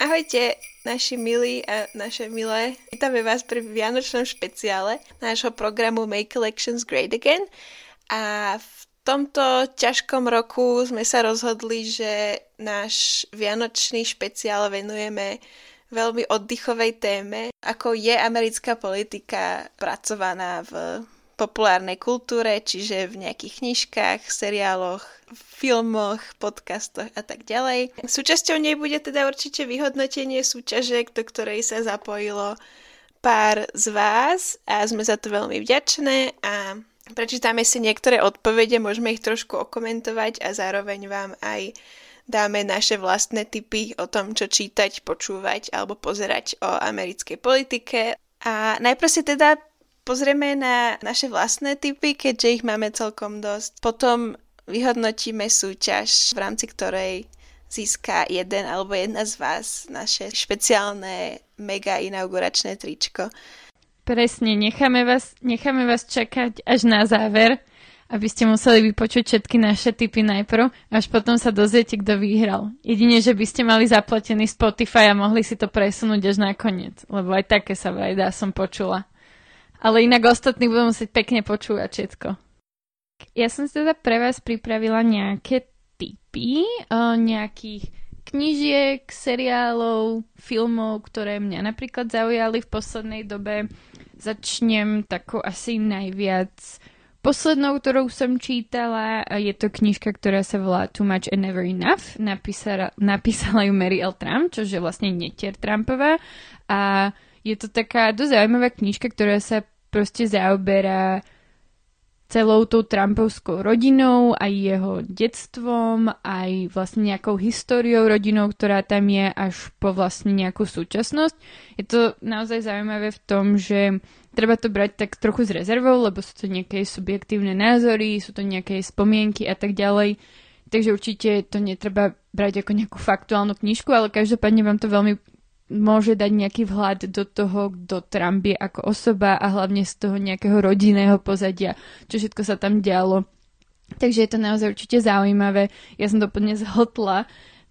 Ahojte, naši milí a naše milé. Vítame vás pri Vianočnom špeciále nášho programu Make Elections Great Again. A v tomto ťažkom roku sme sa rozhodli, že náš Vianočný špeciál venujeme veľmi oddychovej téme, ako je americká politika pracovaná v populárnej kultúre, čiže v nejakých knižkách, seriáloch, filmoch, podcastoch a tak ďalej. Súčasťou nej bude teda určite vyhodnotenie súťaže, do ktorej sa zapojilo pár z vás a sme za to veľmi vďačné a prečítame si niektoré odpovede, môžeme ich trošku okomentovať a zároveň vám aj dáme naše vlastné tipy o tom, čo čítať, počúvať alebo pozerať o americkej politike. A najprv si teda pozrieme na naše vlastné typy, keďže ich máme celkom dosť. Potom vyhodnotíme súťaž, v rámci ktorej získa jeden alebo jedna z vás naše špeciálne mega inauguračné tričko. Presne, necháme vás, necháme vás čakať až na záver, aby ste museli vypočuť všetky naše typy najprv, až potom sa dozviete, kto vyhral. Jedine, že by ste mali zaplatený Spotify a mohli si to presunúť až na koniec, lebo aj také sa aj som počula. Ale inak ostatní budú musieť pekne počúvať všetko. Ja som si teda pre vás pripravila nejaké typy o nejakých knižiek, seriálov, filmov, ktoré mňa napríklad zaujali v poslednej dobe. Začnem takou asi najviac poslednou, ktorou som čítala. Je to knižka, ktorá sa volá Too Much and Never Enough. Napísala, napísala ju Mary L. Trump, čo je vlastne netier Trumpová. A je to taká dosť zaujímavá knižka, ktorá sa proste zaoberá celou tou Trumpovskou rodinou, aj jeho detstvom, aj vlastne nejakou históriou rodinou, ktorá tam je, až po vlastne nejakú súčasnosť. Je to naozaj zaujímavé v tom, že treba to brať tak trochu s rezervou, lebo sú to nejaké subjektívne názory, sú to nejaké spomienky a tak ďalej. Takže určite to netreba brať ako nejakú faktuálnu knižku, ale každopádne vám to veľmi môže dať nejaký vhľad do toho, kto Trump je ako osoba a hlavne z toho nejakého rodinného pozadia, čo všetko sa tam dialo. Takže je to naozaj určite zaujímavé. Ja som to plne zhotla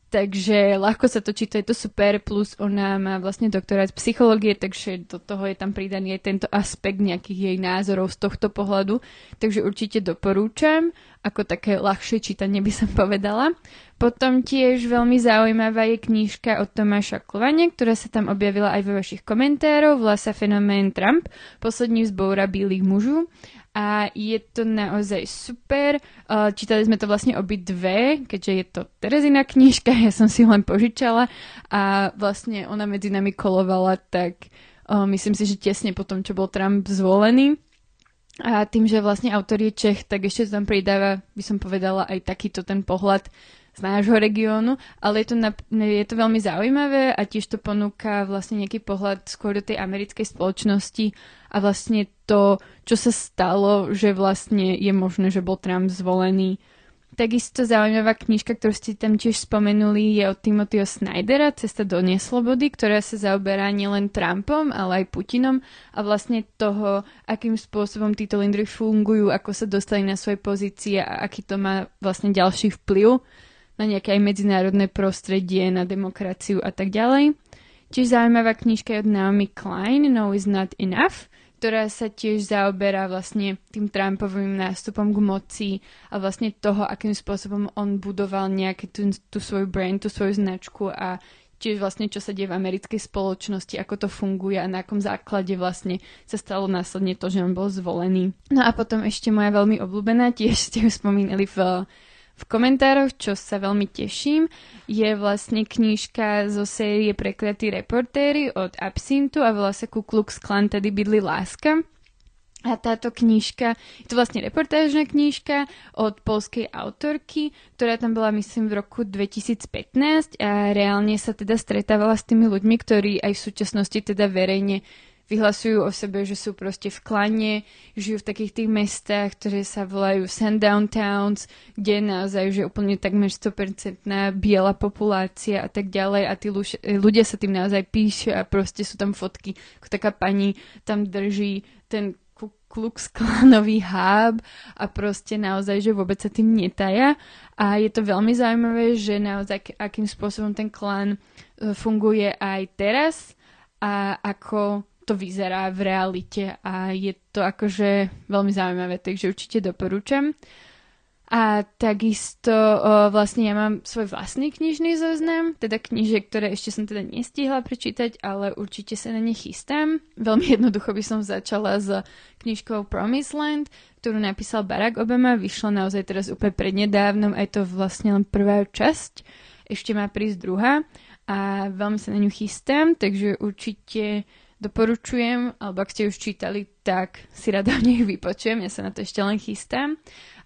Takže ľahko sa to číta, je to super, plus ona má vlastne doktorát z psychológie, takže do toho je tam pridaný aj tento aspekt nejakých jej názorov z tohto pohľadu. Takže určite doporúčam, ako také ľahšie čítanie by som povedala. Potom tiež veľmi zaujímavá je knížka od Tomáša Klovane, ktorá sa tam objavila aj vo vašich komentárov, volá sa Fenomén Trump, poslední zboura bílých mužov a je to naozaj super. Čítali sme to vlastne dve, keďže je to Terezina knižka, ja som si len požičala a vlastne ona medzi nami kolovala, tak myslím si, že tesne po tom, čo bol Trump zvolený. A tým, že vlastne autor je Čech, tak ešte tam pridáva, by som povedala, aj takýto ten pohľad z nášho regiónu, ale je to, na, je to veľmi zaujímavé a tiež to ponúka vlastne nejaký pohľad skôr do tej americkej spoločnosti a vlastne to, čo sa stalo, že vlastne je možné, že bol Trump zvolený. Takisto zaujímavá knižka, ktorú ste tam tiež spomenuli, je od Timothyho Snydera, Cesta do neslobody, ktorá sa zaoberá nielen Trumpom, ale aj Putinom a vlastne toho, akým spôsobom títo lídry fungujú, ako sa dostali na svoje pozície a aký to má vlastne ďalší vplyv na nejaké aj medzinárodné prostredie, na demokraciu a tak ďalej. Čiže zaujímavá knižka je od Naomi Klein, No is not enough, ktorá sa tiež zaoberá vlastne tým Trumpovým nástupom k moci a vlastne toho, akým spôsobom on budoval nejakú tú, tú svoju brand, tú svoju značku a tiež vlastne čo sa deje v americkej spoločnosti, ako to funguje a na akom základe vlastne sa stalo následne to, že on bol zvolený. No a potom ešte moja veľmi obľúbená, tiež ste ju spomínali v v komentároch, čo sa veľmi teším, je vlastne knížka zo série Prekliatí reportéry od Absintu a volá sa Ku Klux Klan, tady bydli láska. A táto knížka, je to vlastne reportážna knížka od polskej autorky, ktorá tam bola myslím v roku 2015 a reálne sa teda stretávala s tými ľuďmi, ktorí aj v súčasnosti teda verejne vyhlasujú o sebe, že sú proste v klane, žijú v takých tých mestách, ktoré sa volajú sundown towns, kde naozaj že úplne takmer 100% biela populácia a tak ďalej a tí ľudia sa tým naozaj píšu a proste sú tam fotky, ako taká pani tam drží ten Klux Klanový hub a proste naozaj, že vôbec sa tým netaja. A je to veľmi zaujímavé, že naozaj akým spôsobom ten klan e, funguje aj teraz a ako to vyzerá v realite a je to akože veľmi zaujímavé, takže určite doporúčam. A takisto o, vlastne ja mám svoj vlastný knižný zoznam, teda kniže, ktoré ešte som teda nestihla prečítať, ale určite sa na ne chystám. Veľmi jednoducho by som začala s knižkou Promise Land, ktorú napísal Barack Obama, vyšla naozaj teraz úplne prednedávnom, aj to vlastne len prvá časť, ešte má prísť druhá a veľmi sa na ňu chystám, takže určite doporučujem, alebo ak ste už čítali, tak si rada o nich vypočujem, ja sa na to ešte len chystám.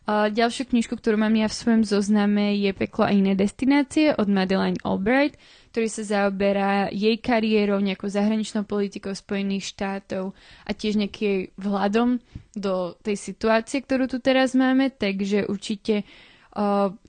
Ďalšiu knižku, ktorú mám ja v svojom zozname je Peklo a iné destinácie od Madeleine Albright, ktorý sa zaoberá jej kariérou, nejakou zahraničnou politikou Spojených štátov a tiež nejakým vhľadom do tej situácie, ktorú tu teraz máme, takže určite uh,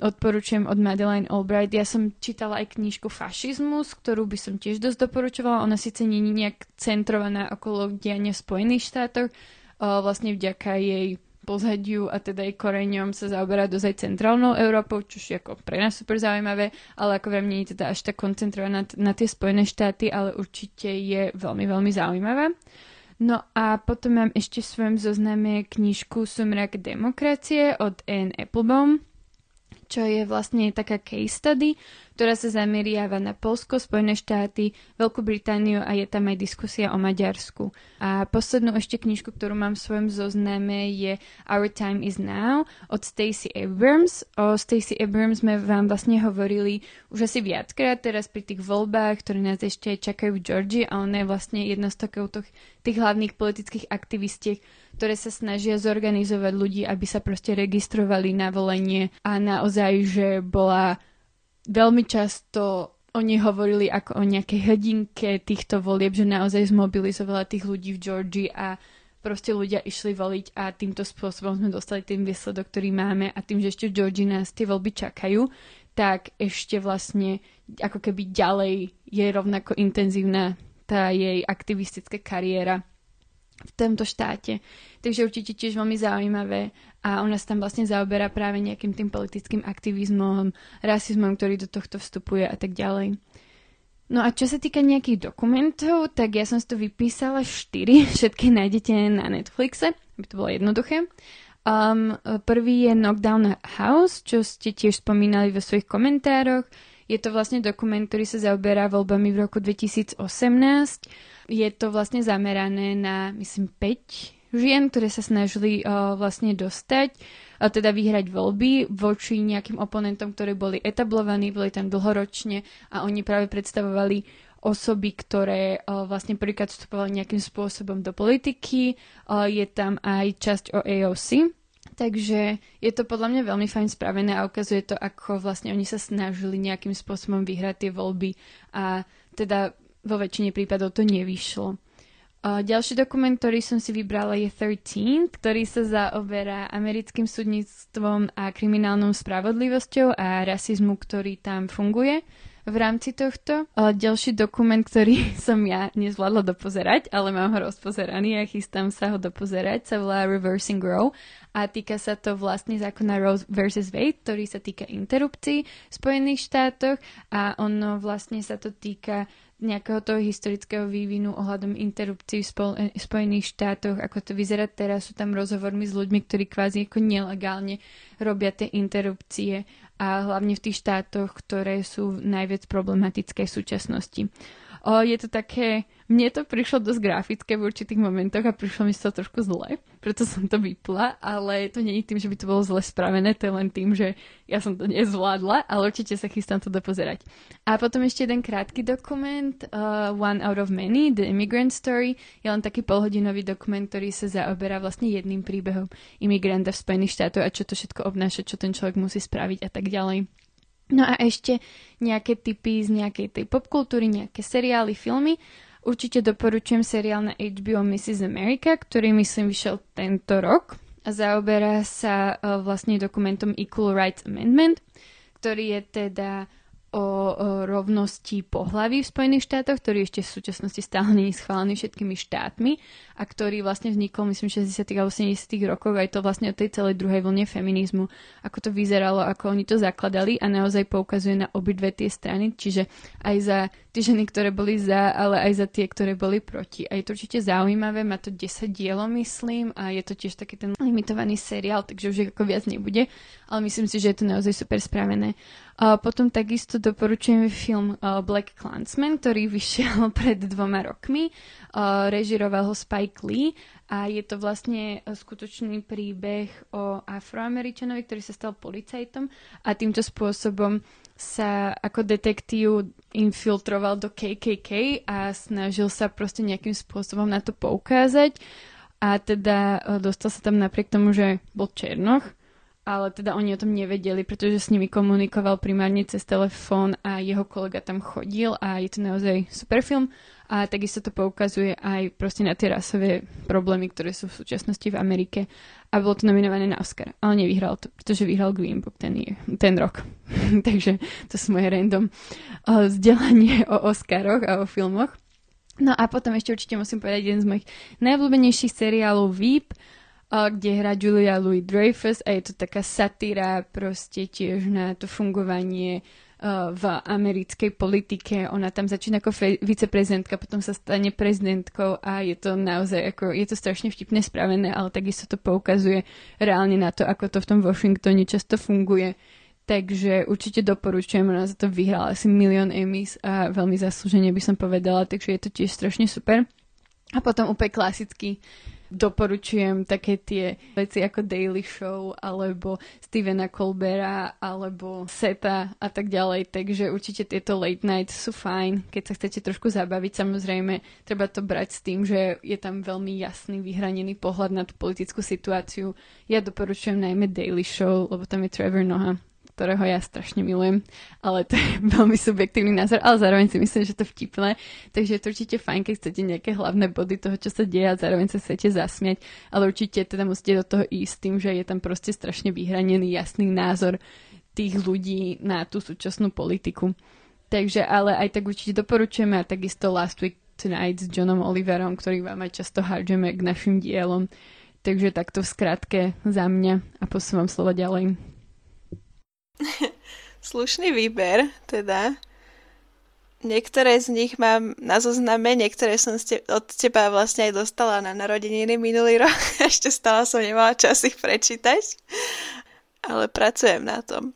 odporúčam od Madeleine Albright. Ja som čítala aj knižku Fašizmus, ktorú by som tiež dosť doporučovala. Ona síce nie je nejak centrovaná okolo diania v Spojených štátoch, vlastne vďaka jej pozadiu a teda aj koreňom sa zaoberá dosť aj centrálnou Európou, čo je ako pre nás super zaujímavé, ale ako vrem nie je teda až tak koncentrovaná na tie Spojené štáty, ale určite je veľmi, veľmi zaujímavá. No a potom mám ešte v svojom zozname knižku Sumrak demokracie od Anne Applebaum, čo je vlastne taká case study, ktorá sa zameriava na Polsko, Spojené štáty, Veľkú Britániu a je tam aj diskusia o Maďarsku. A poslednú ešte knižku, ktorú mám v svojom zozname je Our Time is Now od Stacey Abrams. O Stacey Abrams sme vám vlastne hovorili už asi viackrát teraz pri tých voľbách, ktoré nás ešte čakajú v Georgii a ona je vlastne jedna z takých tých hlavných politických aktivistiek, ktoré sa snažia zorganizovať ľudí, aby sa proste registrovali na volenie. A naozaj, že bola veľmi často oni hovorili ako o nejakej hrdinke týchto volieb, že naozaj zmobilizovala tých ľudí v Georgii a proste ľudia išli voliť a týmto spôsobom sme dostali ten výsledok, ktorý máme. A tým, že ešte v Georgii nás tie voľby čakajú, tak ešte vlastne ako keby ďalej je rovnako intenzívna tá jej aktivistická kariéra v tomto štáte. Takže určite tiež veľmi zaujímavé a ona sa tam vlastne zaoberá práve nejakým tým politickým aktivizmom, rasizmom, ktorý do tohto vstupuje a tak ďalej. No a čo sa týka nejakých dokumentov, tak ja som si to vypísala štyri, všetky nájdete na Netflixe, aby to bolo jednoduché. Um, prvý je Knockdown House, čo ste tiež spomínali vo svojich komentároch. Je to vlastne dokument, ktorý sa zaoberá voľbami v roku 2018 je to vlastne zamerané na, myslím, 5 žien, ktoré sa snažili uh, vlastne dostať, uh, teda vyhrať voľby voči nejakým oponentom, ktorí boli etablovaní, boli tam dlhoročne a oni práve predstavovali osoby, ktoré uh, vlastne prvýkrát vstupovali nejakým spôsobom do politiky. Uh, je tam aj časť o AOC, Takže je to podľa mňa veľmi fajn spravené a ukazuje to, ako vlastne oni sa snažili nejakým spôsobom vyhrať tie voľby a teda vo väčšine prípadov to nevyšlo. Ďalší dokument, ktorý som si vybrala je 13, ktorý sa zaoberá americkým súdnictvom a kriminálnou spravodlivosťou a rasizmu, ktorý tam funguje v rámci tohto. Uh, ďalší dokument, ktorý som ja nezvládla dopozerať, ale mám ho rozpozeraný a chystám sa ho dopozerať, sa volá Reversing Row a týka sa to vlastne zákona Rose vs. Wade, ktorý sa týka interrupcií v Spojených štátoch a ono vlastne sa to týka nejakého toho historického vývinu ohľadom interrupcií v Spol- Spojených štátoch, ako to vyzerá teraz, sú tam rozhovormi s ľuďmi, ktorí kvázi ako nelegálne robia tie interrupcie a hlavne v tých štátoch, ktoré sú najviac problematické v súčasnosti. O, je to také, mne to prišlo dosť grafické v určitých momentoch a prišlo mi to trošku zle, preto som to vypla, ale to nie je tým, že by to bolo zle spravené, to je len tým, že ja som to nezvládla, ale určite sa chystám to dopozerať. A potom ešte jeden krátky dokument, uh, One Out of Many, The Immigrant Story, je len taký polhodinový dokument, ktorý sa zaoberá vlastne jedným príbehom imigranta v Spojených štátoch a čo to všetko obnáša, čo ten človek musí spraviť a tak ďalej. No a ešte nejaké typy z nejakej tej popkultúry, nejaké seriály, filmy. Určite doporučujem seriál na HBO Mrs. America, ktorý myslím vyšiel tento rok a zaoberá sa uh, vlastne dokumentom Equal Rights Amendment, ktorý je teda o rovnosti pohlaví v Spojených štátoch, ktorý ešte v súčasnosti stále nie je schválený všetkými štátmi a ktorý vlastne vznikol, myslím, v 60. alebo 70. rokoch aj to vlastne o tej celej druhej vlne feminizmu, ako to vyzeralo, ako oni to zakladali a naozaj poukazuje na obidve tie strany, čiže aj za tie ženy, ktoré boli za, ale aj za tie, ktoré boli proti. A je to určite zaujímavé, má to 10 dielov, myslím, a je to tiež taký ten limitovaný seriál, takže už ako viac nebude, ale myslím si, že je to naozaj super spravené. A potom takisto doporučujem film Black Clansman, ktorý vyšiel pred dvoma rokmi. Režiroval ho Spike Lee a je to vlastne skutočný príbeh o afroameričanovi, ktorý sa stal policajtom a týmto spôsobom sa ako detektív infiltroval do KKK a snažil sa proste nejakým spôsobom na to poukázať. A teda dostal sa tam napriek tomu, že bol Černoch ale teda oni o tom nevedeli, pretože s nimi komunikoval primárne cez telefón a jeho kolega tam chodil a je to naozaj super film. A takisto to poukazuje aj proste na tie rasové problémy, ktoré sú v súčasnosti v Amerike a bolo to nominované na Oscar, ale nevyhral to, pretože vyhral Green Book ten, ten rok. Takže to sú moje random uh, vzdelanie o Oscaroch a o filmoch. No a potom ešte určite musím povedať jeden z mojich najobľúbenejších seriálov Veep, kde hrá Julia Louis Dreyfus a je to taká satíra proste tiež na to fungovanie v americkej politike. Ona tam začína ako fe- viceprezidentka, potom sa stane prezidentkou a je to naozaj ako, je to strašne vtipne spravené, ale takisto to poukazuje reálne na to, ako to v tom Washingtone často funguje. Takže určite doporučujem, ona za to vyhrala asi milión Emmys a veľmi zaslúžene by som povedala, takže je to tiež strašne super. A potom úplne klasický doporučujem také tie veci ako Daily Show alebo Stevena Colbera alebo Seta a tak ďalej, takže určite tieto late night sú fajn, keď sa chcete trošku zabaviť, samozrejme treba to brať s tým, že je tam veľmi jasný, vyhranený pohľad na tú politickú situáciu. Ja doporučujem najmä Daily Show, lebo tam je Trevor Noah ktorého ja strašne milujem, ale to je veľmi subjektívny názor, ale zároveň si myslím, že to vtipné, takže je to určite fajn, keď chcete nejaké hlavné body toho, čo sa deje a zároveň sa chcete zasmiať, ale určite teda musíte do toho ísť tým, že je tam proste strašne vyhranený jasný názor tých ľudí na tú súčasnú politiku. Takže ale aj tak určite doporučujeme a takisto Last Week Tonight s Johnom Oliverom, ktorý vám aj často hádžeme k našim dielom. Takže takto v skratke za mňa a posúvam slovo ďalej. Slušný výber, teda. Niektoré z nich mám na zozname, niektoré som ste, od teba vlastne aj dostala na narodeniny minulý rok. Ešte stále som nemala čas ich prečítať, ale pracujem na tom.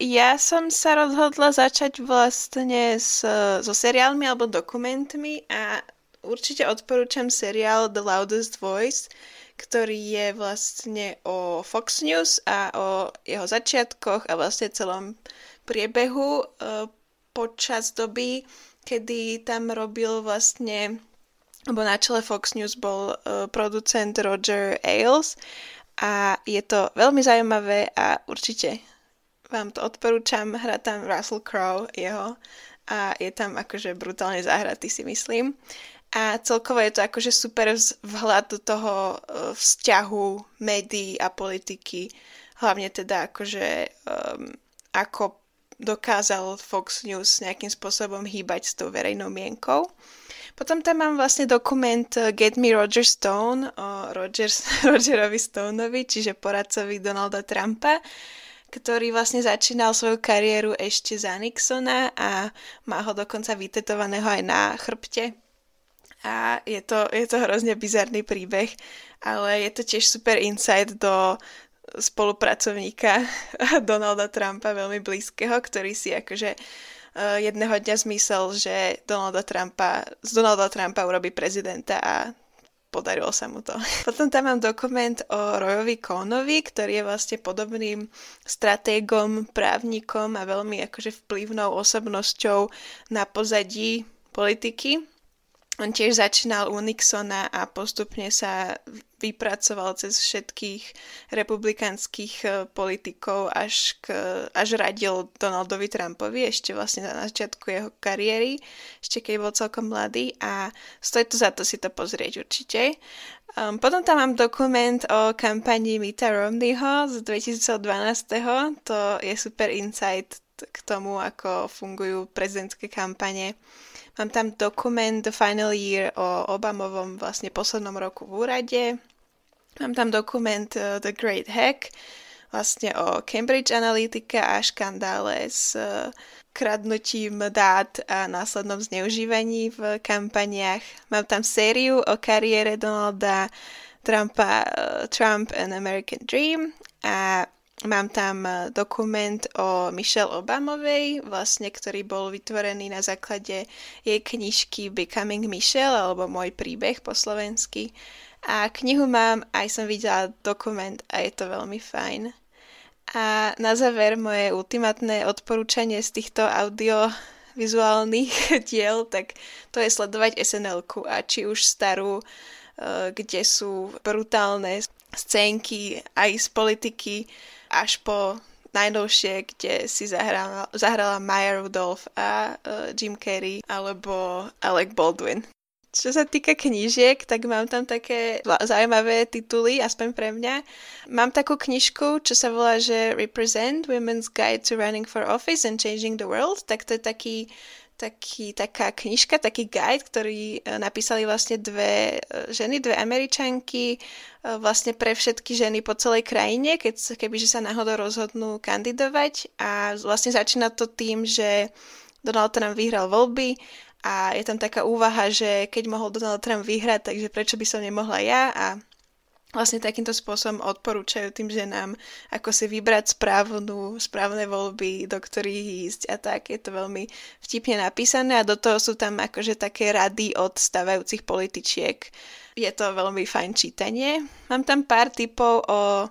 Ja som sa rozhodla začať vlastne s, so seriálmi alebo dokumentmi a určite odporúčam seriál The Loudest Voice, ktorý je vlastne o Fox News a o jeho začiatkoch a vlastne celom priebehu e, počas doby, kedy tam robil vlastne, alebo na čele Fox News bol e, producent Roger Ailes a je to veľmi zaujímavé a určite vám to odporúčam. Hrá tam Russell Crowe jeho a je tam akože brutálne zahratý si myslím. A celkovo je to akože super vhľad do toho e, vzťahu médií a politiky. Hlavne teda akože um, ako dokázal Fox News nejakým spôsobom hýbať s tou verejnou mienkou. Potom tam mám vlastne dokument e, Get Me Roger Stone o Rogers, Rogerovi Stoneovi, čiže poradcovi Donalda Trumpa, ktorý vlastne začínal svoju kariéru ešte za Nixona a má ho dokonca vytetovaného aj na chrbte a je to, je to hrozne bizarný príbeh, ale je to tiež super insight do spolupracovníka Donalda Trumpa, veľmi blízkeho, ktorý si akože uh, jedného dňa zmyslel, že Donalda Trumpa, z Donalda Trumpa urobí prezidenta a podarilo sa mu to. Potom tam mám dokument o Royovi Kohnovi, ktorý je vlastne podobným stratégom, právnikom a veľmi akože vplyvnou osobnosťou na pozadí politiky on tiež začínal u Nixona a postupne sa vypracoval cez všetkých republikánskych e, politikov až, k, až radil Donaldovi Trumpovi ešte vlastne na začiatku jeho kariéry, ešte keď bol celkom mladý a stojí to za to si to pozrieť určite. Um, potom tam mám dokument o kampanii Mita Romneyho z 2012. To je super insight k tomu, ako fungujú prezidentské kampane. Mám tam dokument The Final Year o Obamovom vlastne poslednom roku v úrade. Mám tam dokument uh, The Great Hack, vlastne o Cambridge Analytica a škandále s uh, kradnutím dát a následnom zneužívaní v kampaniach. Mám tam sériu o kariére Donalda Trumpa uh, Trump and American Dream a mám tam uh, dokument o Michelle Obamovej, vlastne, ktorý bol vytvorený na základe jej knižky Becoming Michelle, alebo Môj príbeh po slovensky. A knihu mám, aj som videla dokument a je to veľmi fajn. A na záver moje ultimátne odporúčanie z týchto audio vizuálnych diel, tak to je sledovať snl a či už starú Eh, kde sú brutálne scénky aj z politiky až po najnovšie, kde si zahrala, zahrala Maya Rudolph a uh, Jim Carrey alebo Alec Baldwin. Čo sa týka knížiek, tak mám tam také zaujímavé tituly, aspoň pre mňa. Mám takú knižku, čo sa volá, že Represent Women's Guide to Running for Office and Changing the World, tak to je taký taký, taká knižka, taký guide, ktorý e, napísali vlastne dve e, ženy, dve američanky, e, vlastne pre všetky ženy po celej krajine, keď, kebyže sa náhodou rozhodnú kandidovať. A vlastne začína to tým, že Donald Trump vyhral voľby a je tam taká úvaha, že keď mohol Donald Trump vyhrať, takže prečo by som nemohla ja? A vlastne takýmto spôsobom odporúčajú tým ženám, ako si vybrať správnu, správne voľby, do ktorých ísť a tak. Je to veľmi vtipne napísané a do toho sú tam akože také rady od stavajúcich političiek. Je to veľmi fajn čítanie. Mám tam pár typov o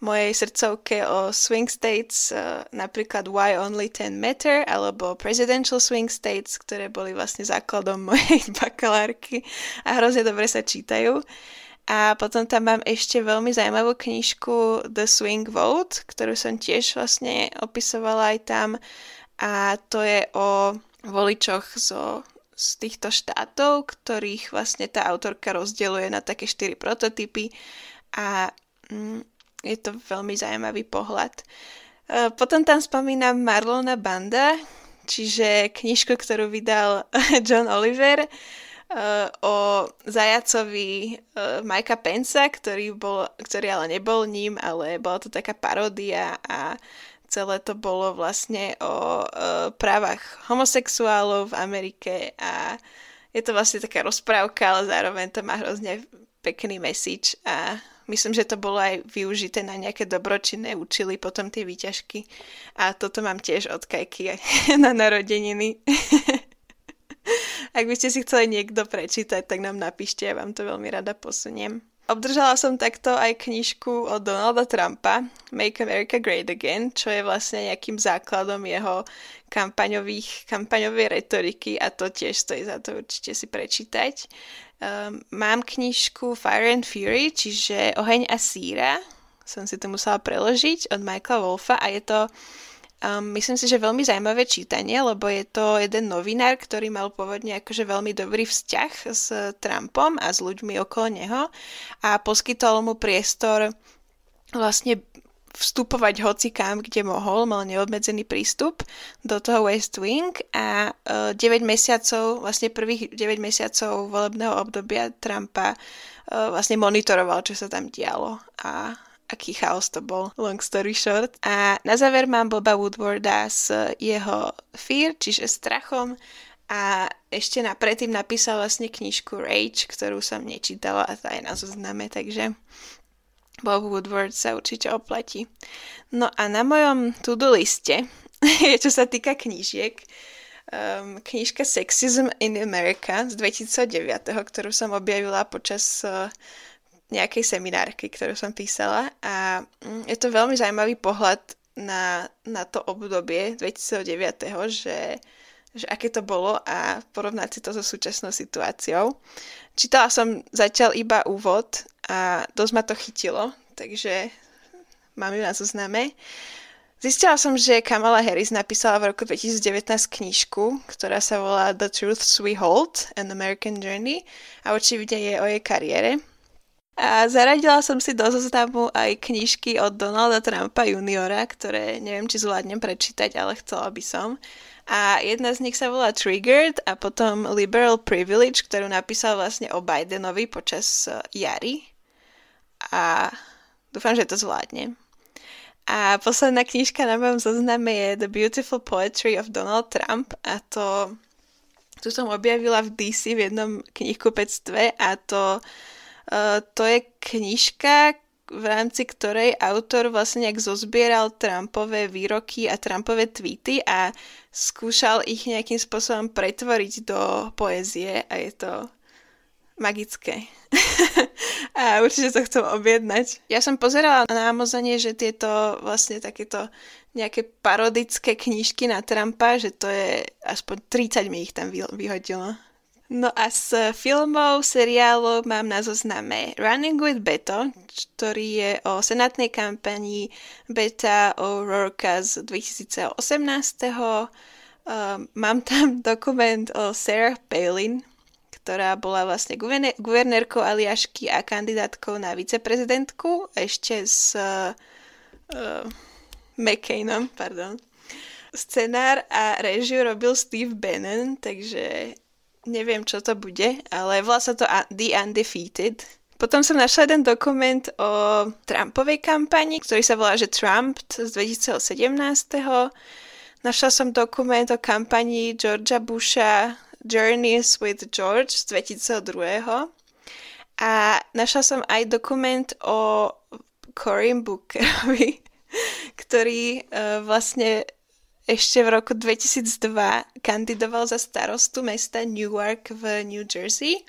mojej srdcovke o swing states, uh, napríklad Why Only 10 Matter alebo Presidential Swing States, ktoré boli vlastne základom mojej bakalárky a hrozne dobre sa čítajú. A potom tam mám ešte veľmi zaujímavú knižku The Swing Vote, ktorú som tiež vlastne opisovala aj tam. A to je o voličoch zo, z týchto štátov, ktorých vlastne tá autorka rozdeluje na také štyri prototypy a mm, je to veľmi zaujímavý pohľad. E, potom tam spomínam Marlona Banda, čiže knižku, ktorú vydal John Oliver, o zajacovi uh, Mikea Pensa, ktorý, bol, ktorý ale nebol ním, ale bola to taká paródia a celé to bolo vlastne o uh, právach homosexuálov v Amerike a je to vlastne taká rozprávka, ale zároveň to má hrozne pekný message a myslím, že to bolo aj využité na nejaké dobročinné účily potom tie výťažky a toto mám tiež od Kajky na narodeniny. Ak by ste si chceli niekto prečítať, tak nám napíšte, ja vám to veľmi rada posuniem. Obdržala som takto aj knižku od Donalda Trumpa, Make America Great Again, čo je vlastne nejakým základom jeho kampaňových, kampaňovej retoriky a to tiež stojí za to určite si prečítať. Um, mám knižku Fire and Fury, čiže Oheň a síra, som si to musela preložiť od Michaela Wolfa a je to Um, myslím si, že veľmi zaujímavé čítanie, lebo je to jeden novinár, ktorý mal pôvodne akože veľmi dobrý vzťah s Trumpom a s ľuďmi okolo neho a poskytol mu priestor vlastne vstupovať hoci kam, kde mohol, mal neobmedzený prístup do toho West Wing a uh, 9 mesiacov, vlastne prvých 9 mesiacov volebného obdobia Trumpa uh, vlastne monitoroval, čo sa tam dialo. A aký chaos to bol, long story short. A na záver mám Boba Woodwarda s jeho Fear, čiže strachom a ešte na predtým napísal vlastne knižku Rage, ktorú som nečítala a tá je na zozname, takže Bob Woodward sa určite oplatí. No a na mojom to-do liste, čo sa týka knížiek, um, knižka Sexism in America z 2009, ktorú som objavila počas uh, nejakej seminárky, ktorú som písala a mm, je to veľmi zaujímavý pohľad na, na to obdobie 2009, že, že aké to bolo a porovnať si to so súčasnou situáciou. Čítala som zatiaľ iba úvod a dosť ma to chytilo, takže mám ju na zozname. Zistila som, že Kamala Harris napísala v roku 2019 knižku, ktorá sa volá The Truths We Hold, An American Journey a očividne je o jej kariére A zaradila som si do zoznamu aj knižky od Donalda Trumpa juniora, ktoré neviem, či zvládnem prečítať, ale chcela by som. A jedna z nich sa volá Triggered a potom Liberal Privilege, ktorú napísal vlastne o Bidenovi počas e, jary. A dúfam, že to zvládnem. A posledná knižka na mojom zozname je The Beautiful Poetry of Donald Trump a to tu som objavila v DC v jednom knihkupectve a to to je knižka, v rámci ktorej autor vlastne nejak zozbieral Trumpové výroky a Trumpové tweety a skúšal ich nejakým spôsobom pretvoriť do poézie a je to magické. a určite to chcem objednať. Ja som pozerala na Amazone, že tieto vlastne takéto nejaké parodické knižky na Trumpa, že to je aspoň 30 mi ich tam vyhodilo. No a z filmov, seriálov mám na zozname Running with Beto, ktorý je o senátnej kampanii Beta O'Rourke z 2018. Uh, ehm, mám tam dokument o Sarah Palin, ktorá bola vlastne guvernérkou Aliašky a kandidátkou na viceprezidentku ešte s uh, McCainom, pardon. Scenár a režiu robil Steve Bannon, takže neviem, čo to bude, ale volá sa to The Undefeated. Potom som našla jeden dokument o Trumpovej kampani, ktorý sa volá, že Trump z 2017. Našla som dokument o kampani Georgia Busha Journeys with George z 2002. A našla som aj dokument o Cory Bookerovi, ktorý uh, vlastne ešte v roku 2002 kandidoval za starostu mesta Newark v New Jersey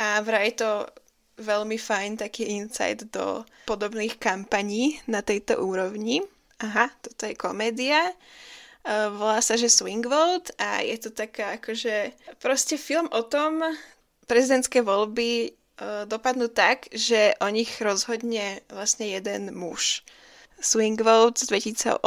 a vraj to veľmi fajn taký insight do podobných kampaní na tejto úrovni. Aha, toto je komédia. Uh, volá sa, že Swing Vote a je to taká akože proste film o tom, prezidentské voľby uh, dopadnú tak, že o nich rozhodne vlastne jeden muž. Swing Vote z 2008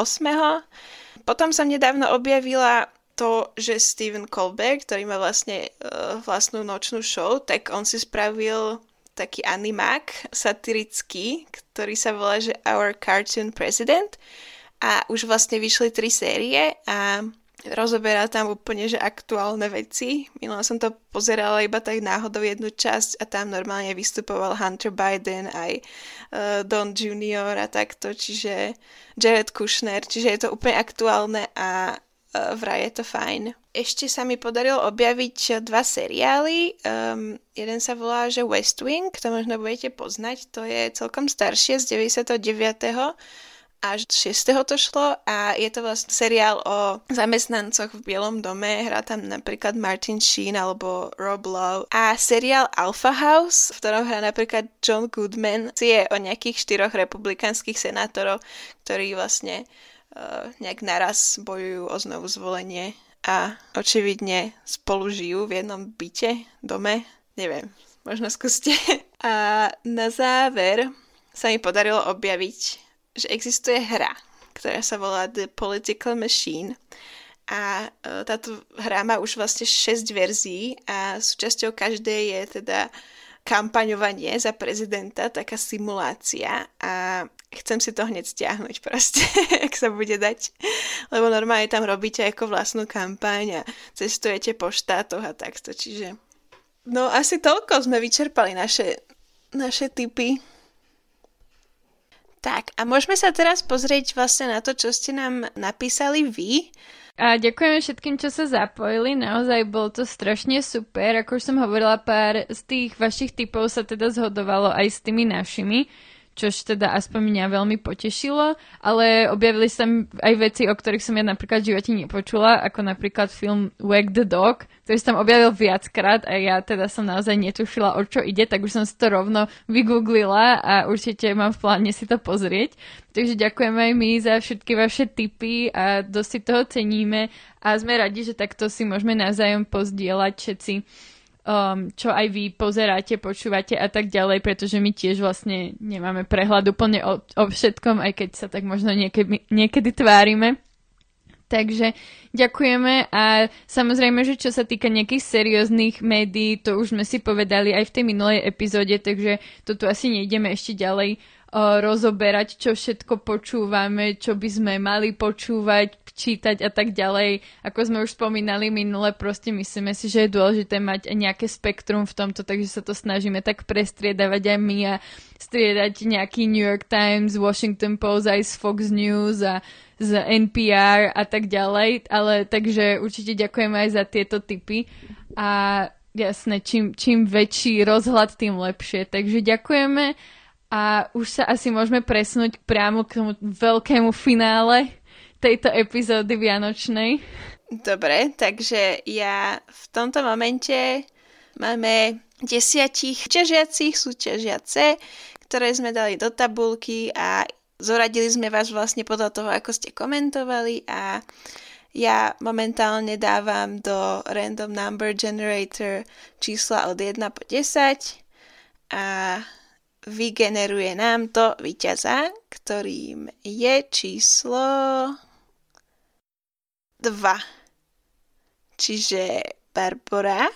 potom som nedávno objavila to, že Steven Colbert, ktorý má vlastne uh, vlastnú nočnú show, tak on si spravil taký animák satirický, ktorý sa volá, že Our Cartoon President. A už vlastne vyšli tri série a rozoberá tam úplne, že aktuálne veci. Minula som to pozerala iba tak náhodou jednu časť a tam normálne vystupoval Hunter Biden, aj uh, Don Junior a takto, čiže Jared Kushner, čiže je to úplne aktuálne a uh, vraj je to fajn. Ešte sa mi podarilo objaviť dva seriály. Um, jeden sa volá, že West Wing, to možno budete poznať, to je celkom staršie z 99 až 6. to šlo a je to vlastne seriál o zamestnancoch v Bielom dome. Hrá tam napríklad Martin Sheen alebo Rob Lowe. A seriál Alpha House, v ktorom hrá napríklad John Goodman, je o nejakých štyroch republikánskych senátorov, ktorí vlastne uh, nejak naraz bojujú o znovu zvolenie a očividne spolu žijú v jednom byte, dome, neviem, možno skúste. A na záver sa mi podarilo objaviť že existuje hra, ktorá sa volá The Political Machine. A e, táto hra má už vlastne 6 verzií a súčasťou každej je teda kampaňovanie za prezidenta, taká simulácia. A chcem si to hneď stiahnuť proste, ak sa bude dať. Lebo normálne tam robíte ako vlastnú kampaň a cestujete po štátoch a takto, čiže... No asi toľko sme vyčerpali naše, naše typy tak a môžeme sa teraz pozrieť vlastne na to, čo ste nám napísali vy. A ďakujeme všetkým, čo sa zapojili, naozaj bol to strašne super, ako už som hovorila, pár z tých vašich typov sa teda zhodovalo aj s tými našimi čož teda aspoň mňa veľmi potešilo, ale objavili sa aj veci, o ktorých som ja napríklad v živote nepočula, ako napríklad film Wag the Dog, ktorý tam objavil viackrát a ja teda som naozaj netušila, o čo ide, tak už som si to rovno vygooglila a určite mám v pláne si to pozrieť. Takže ďakujeme aj my za všetky vaše tipy a dosť si toho ceníme a sme radi, že takto si môžeme navzájom pozdieľať všetci um, čo aj vy pozeráte, počúvate a tak ďalej, pretože my tiež vlastne nemáme prehľad úplne o, o všetkom, aj keď sa tak možno niekedy, niekedy tvárime. Takže ďakujeme a samozrejme, že čo sa týka nejakých serióznych médií, to už sme si povedali aj v tej minulej epizóde, takže to tu asi nejdeme ešte ďalej rozoberať, čo všetko počúvame, čo by sme mali počúvať, čítať a tak ďalej. Ako sme už spomínali minule, proste myslíme si, že je dôležité mať nejaké spektrum v tomto, takže sa to snažíme tak prestriedavať aj my a striedať nejaký New York Times, Washington Post aj z Fox News a z NPR a tak ďalej, ale takže určite ďakujeme aj za tieto tipy a jasne, čím, čím väčší rozhľad, tým lepšie. Takže ďakujeme a už sa asi môžeme presnúť priamo k tomu veľkému finále tejto epizódy Vianočnej. Dobre, takže ja v tomto momente máme desiatich súťažiacich súťažiace, ktoré sme dali do tabulky a zoradili sme vás vlastne podľa toho, ako ste komentovali a ja momentálne dávam do Random Number Generator čísla od 1 po 10 a vygeneruje nám to víťaza, ktorým je číslo 2. Čiže Barbora.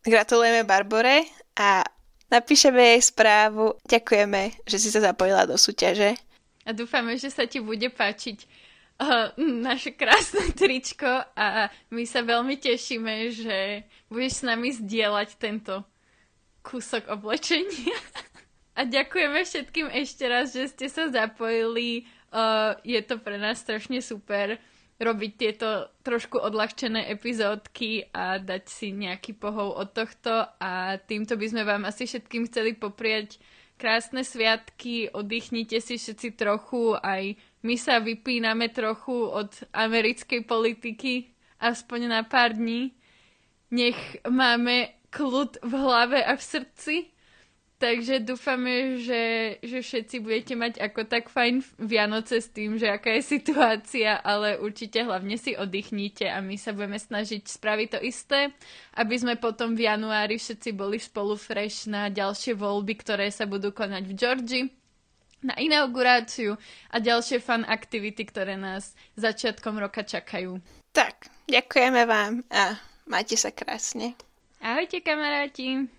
Gratulujeme Barbore a napíšeme jej správu. Ďakujeme, že si sa zapojila do súťaže a dúfame, že sa ti bude páčiť uh, naše krásne tričko a my sa veľmi tešíme, že budeš s nami zdieľať tento kúsok oblečenia. a ďakujeme všetkým ešte raz, že ste sa zapojili. Uh, je to pre nás strašne super robiť tieto trošku odľahčené epizódky a dať si nejaký pohov od tohto a týmto by sme vám asi všetkým chceli popriať krásne sviatky, oddychnite si všetci trochu, aj my sa vypíname trochu od americkej politiky, aspoň na pár dní. Nech máme kľud v hlave a v srdci Takže dúfame, že, že všetci budete mať ako tak fajn Vianoce s tým, že aká je situácia, ale určite hlavne si oddychnite a my sa budeme snažiť spraviť to isté, aby sme potom v januári všetci boli spolu fresh na ďalšie voľby, ktoré sa budú konať v Georgii na inauguráciu a ďalšie fan aktivity, ktoré nás začiatkom roka čakajú. Tak, ďakujeme vám a majte sa krásne. Ahojte kamaráti.